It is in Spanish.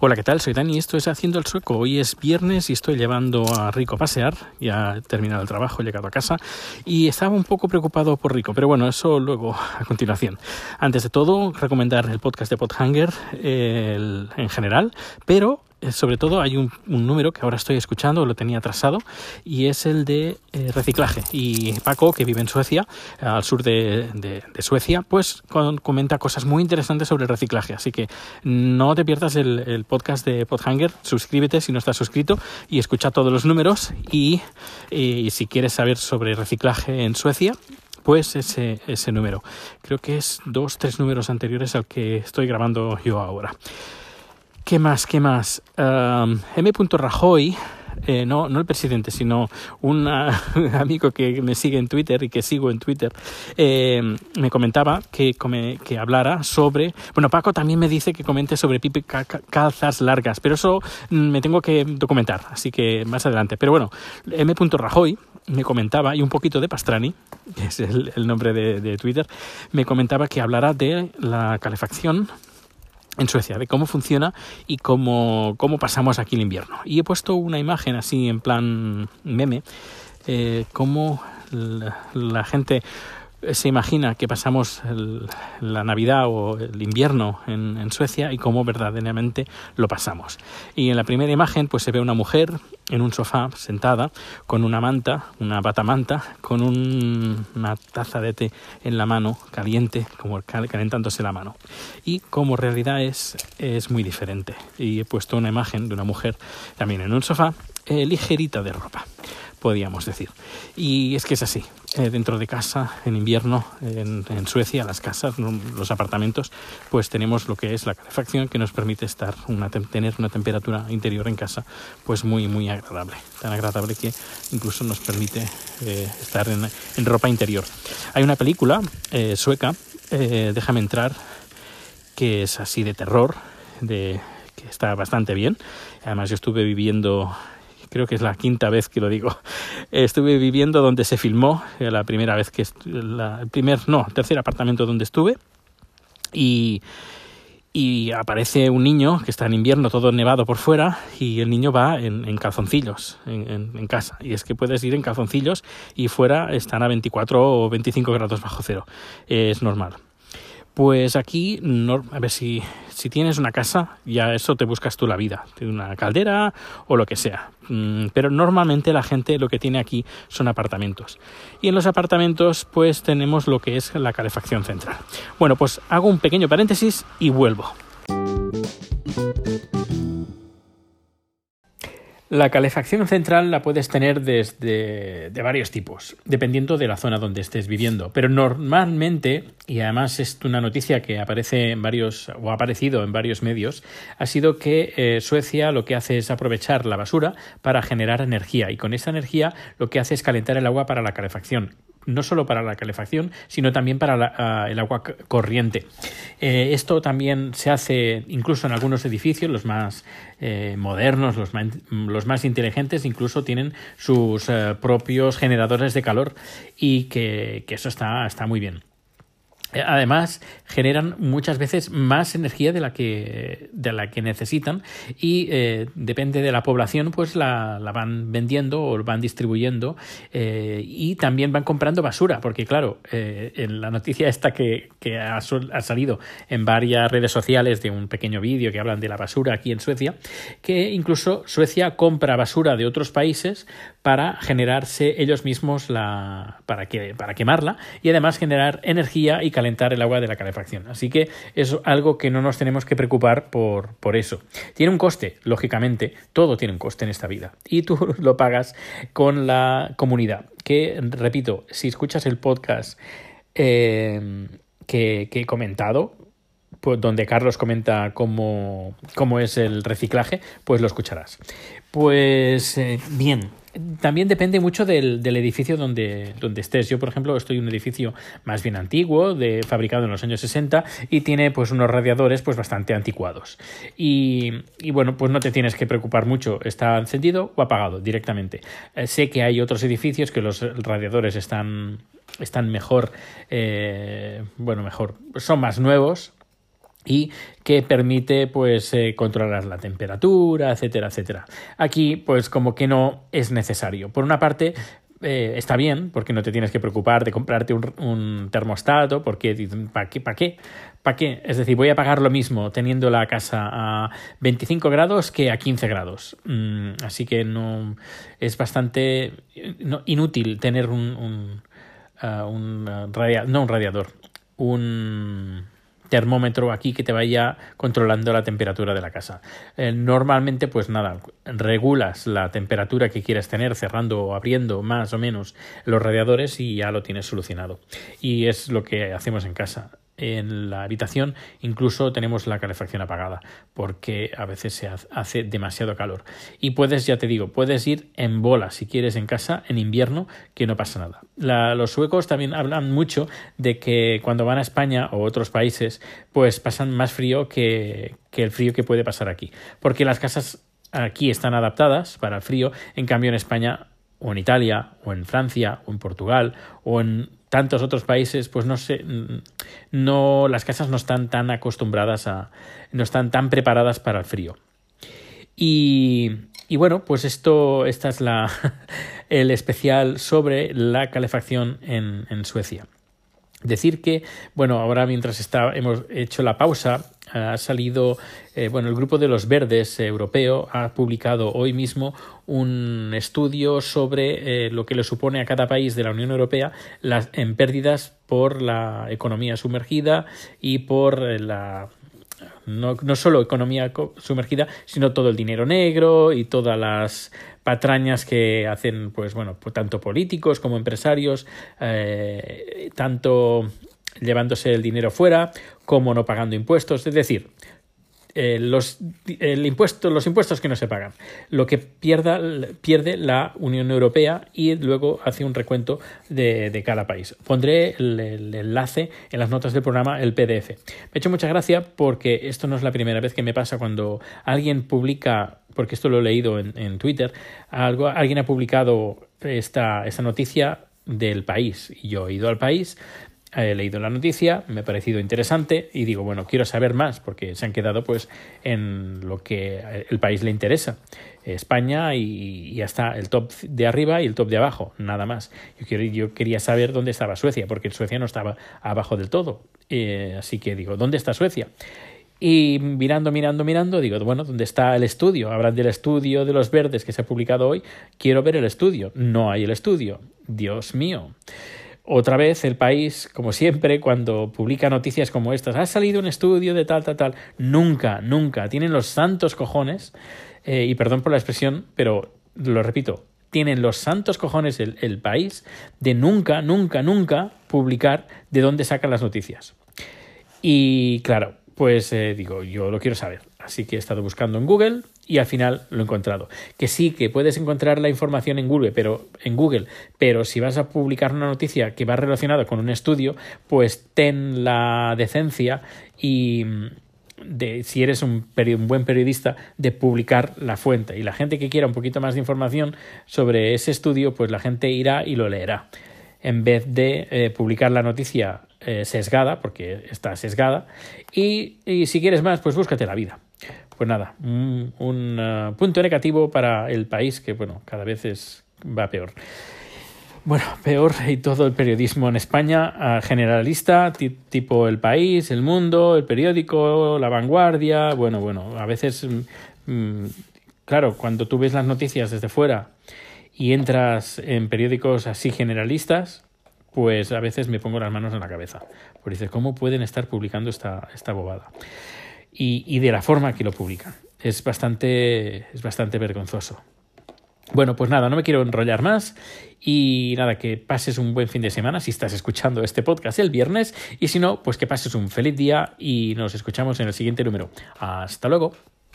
Hola, ¿qué tal? Soy Dani y esto es Haciendo el Sueco. Hoy es viernes y estoy llevando a Rico a pasear. Ya he terminado el trabajo, he llegado a casa y estaba un poco preocupado por Rico, pero bueno, eso luego a continuación. Antes de todo, recomendar el podcast de Podhanger en general, pero sobre todo hay un, número que ahora estoy escuchando, lo tenía atrasado, y es el de eh, reciclaje. Y Paco, que vive en Suecia, al sur de, Suecia, pues comenta cosas muy interesantes sobre el reciclaje. Así que no te pierdas el, podcast de Podhanger, suscríbete si no estás suscrito y escucha todos los números. Y, y si quieres saber sobre reciclaje en Suecia, pues ese, ese número. Creo que es dos, tres números anteriores al que estoy grabando yo ahora. ¿Qué más? ¿Qué más? M. Rajoy, eh, no, no el presidente, sino un amigo que me sigue en Twitter y que sigo en Twitter, eh, me comentaba que, que hablara sobre. Bueno, Paco también me dice que comente sobre pipe calzas largas, pero eso mm, me tengo que documentar, así que más adelante. Pero bueno, M. Rajoy me comentaba, y un poquito de Pastrani, que es el, nombre de, de Twitter, me comentaba que hablara de la calefacción en Suecia, de cómo funciona y cómo, cómo pasamos aquí el invierno. Y he puesto una imagen así en plan meme, eh, cómo la gente se imagina que pasamos la Navidad o el invierno en, Suecia y cómo verdaderamente lo pasamos. Y en la primera imagen pues se ve una mujer en un sofá sentada con una manta, una batamanta, con una taza de té en la mano, caliente, como calentándose la mano. Y como realidad es, es muy diferente. Y he puesto una imagen de una mujer también en un sofá, eh, ligerita de ropa podríamos decir. Y es que es así. Eh, dentro de casa, en invierno, en, Suecia, las casas, los apartamentos, pues tenemos lo que es la calefacción que nos permite estar una, tener una temperatura interior en casa pues muy, muy agradable. Tan agradable que incluso nos permite eh, estar en, ropa interior. Hay una película eh, sueca, Déjame entrar, que es así de terror, de, que está bastante bien. Además yo estuve viviendo creo que es la quinta vez que lo digo. Estuve viviendo donde se filmó, eh, la primera vez que la, el primer, no, tercer apartamento donde estuve. Y aparece un niño que está en invierno todo nevado por fuera y el niño va en, calzoncillos en, en, casa. Y es que puedes ir en calzoncillos y fuera están a 24 o 25 grados bajo cero. Es normal pues aquí, a ver si, si tienes una casa, ya eso te buscas tú la vida, una caldera o lo que sea. Mm, pero normalmente la gente lo que tiene aquí son apartamentos. Y en los apartamentos pues tenemos lo que es la calefacción central. Bueno, pues hago un pequeño paréntesis y vuelvo. La calefacción central la puedes tener desde de varios tipos, dependiendo de la zona donde estés viviendo. Pero normalmente, y además es una noticia que aparece en varios o ha aparecido en varios medios, ha sido que eh, Suecia lo que hace es aprovechar la basura para generar energía y con esa energía lo que hace es calentar el agua para la calefacción no solo para la calefacción, sino también para ah, el agua corriente. Eh, esto también se hace incluso en algunos edificios, los más eh, modernos, los más, los más, inteligentes, incluso tienen sus eh, propios generadores de calor y que, que eso está, está muy bien. Eh, además, generan muchas veces más energía de la que, de la que necesitan y eh, depende de la población, pues la, la, van vendiendo o van distribuyendo eh, y también van comprando basura, porque claro, en la noticia esta que, que ha, ha, salido en varias redes sociales de un pequeño vídeo que hablan de la basura aquí en Suecia, que incluso Suecia compra basura de otros países para generarse ellos mismos la, para, que, para quemarla y además generar energía y calentar el agua de la calefacción. Así que es algo que no nos tenemos que preocupar por, por eso. Tiene un coste, lógicamente, todo tiene un coste en esta vida y tú lo pagas con la comunidad. Que, repito, si escuchas el podcast eh, que, he comentado, pues donde Carlos comenta cómo, cómo, es el reciclaje, pues lo escucharás. Pues eh, bien, también depende mucho del, edificio donde, donde, estés. Yo, por ejemplo, estoy en un edificio más bien antiguo, de, fabricado en los años 60, y tiene pues unos radiadores pues bastante anticuados. Y, bueno, pues no te tienes que preocupar mucho, está encendido o apagado directamente. Eh, sé que hay otros edificios que los radiadores están, están mejor, eh, bueno, mejor, son más nuevos, y que permite pues eh, controlar la temperatura, etcétera, etcétera. Aquí pues como que no es necesario. Por una parte eh, está bien porque no te tienes que preocupar de comprarte un, termostato porque ¿para qué? ¿Para qué? ¿Para qué? Es decir, voy a pagar lo mismo teniendo la casa a 25 grados que a 15 grados. Mm, así que no es bastante inútil tener un, un, uh, un no un radiador, un termómetro aquí que te vaya controlando la temperatura de la casa. Eh, normalmente, pues nada, regulas la temperatura que quieres tener cerrando o abriendo más o menos los radiadores y ya lo tienes solucionado. Y es lo que hacemos en casa en la habitación incluso tenemos la calefacción apagada porque a veces se hace demasiado calor. Y puedes ya te digo puedes ir en bola si quieres en casa en invierno que no pasa nada. Los suecos también hablan mucho de que cuando van a España o otros países pues pasan más frío que, que el frío que puede pasar aquí. Porque las casas aquí están adaptadas para el frío. En cambio en España o en Italia o en Francia o en Portugal o en tantos otros países, pues no sé, no, las casas no están tan acostumbradas a, no están tan preparadas para el frío. Y, y bueno, pues esto, esta es la, el especial sobre la calefacción en, en Suecia. Decir que, bueno, ahora mientras está, hemos hecho la pausa, ha salido, eh, bueno, el grupo de los verdes europeo ha publicado hoy mismo un estudio sobre eh, lo que le supone a cada país de la Unión Europea las, en pérdidas por la economía sumergida y por eh, la no, no, solo economía sumergida, sino todo el dinero negro y todas las patrañas que hacen, pues bueno, tanto políticos como empresarios, tanto llevándose el dinero fuera como no pagando impuestos. Es decir, eh, los, el impuesto, los impuestos que no se pagan, lo que pierda, pierde la Unión Europea y luego hace un recuento de, de cada país. Pondré el, enlace en las notas del programa, el PDF. Me ha hecho mucha gracia porque esto no es la primera vez que me pasa cuando alguien publica, porque esto lo he leído en, en Twitter, algo, alguien ha publicado esta, esta noticia del país y yo he ido al país he leído la noticia, me ha parecido interesante y digo, bueno, quiero saber más porque se han quedado pues en lo que el país le interesa. España y, ya está el top de arriba y el top de abajo, nada más. Yo, yo quería saber dónde estaba Suecia, porque Suecia no estaba abajo del todo. Eh, así que digo, ¿dónde está Suecia? Y mirando, mirando, mirando, digo, bueno, ¿dónde está el estudio? Hablan del estudio de los verdes que se ha publicado hoy. Quiero ver el estudio. No hay el estudio. Dios mío. Otra vez el país, como siempre, cuando publica noticias como estas, ha salido un estudio de tal, tal, tal, nunca, nunca, tienen los santos cojones, eh, y perdón por la expresión, pero lo repito, tienen los santos cojones el, país de nunca, nunca, nunca publicar de dónde sacan las noticias. Y claro, pues eh, digo, yo lo quiero saber. Así que he estado buscando en Google y al final lo he encontrado. Que sí, que puedes encontrar la información en Google, pero en Google, pero si vas a publicar una noticia que va relacionada con un estudio, pues ten la decencia y de si eres un, un, buen periodista de publicar la fuente y la gente que quiera un poquito más de información sobre ese estudio pues la gente irá y lo leerá en vez de eh, publicar la noticia eh, sesgada, porque está sesgada, y, si quieres más, pues búscate la vida. Pues nada, un, un uh, punto negativo para el país que, bueno, cada vez es, va peor. Bueno, peor y todo el periodismo en España, uh, generalista, tipo El País, El Mundo, El Periódico, La Vanguardia, bueno, bueno, a veces, mm, claro, cuando tú ves las noticias desde fuera y entras en periódicos así generalistas, pues a veces me pongo las manos en la cabeza. Porque dices, ¿cómo pueden estar publicando esta, esta bobada? Y, de la forma que lo publican. Es bastante, es bastante vergonzoso. Bueno, pues nada, no me quiero enrollar más y nada, que pases un buen fin de semana si estás escuchando este podcast el viernes y si no, pues que pases un feliz día y nos escuchamos en el siguiente número. Hasta luego.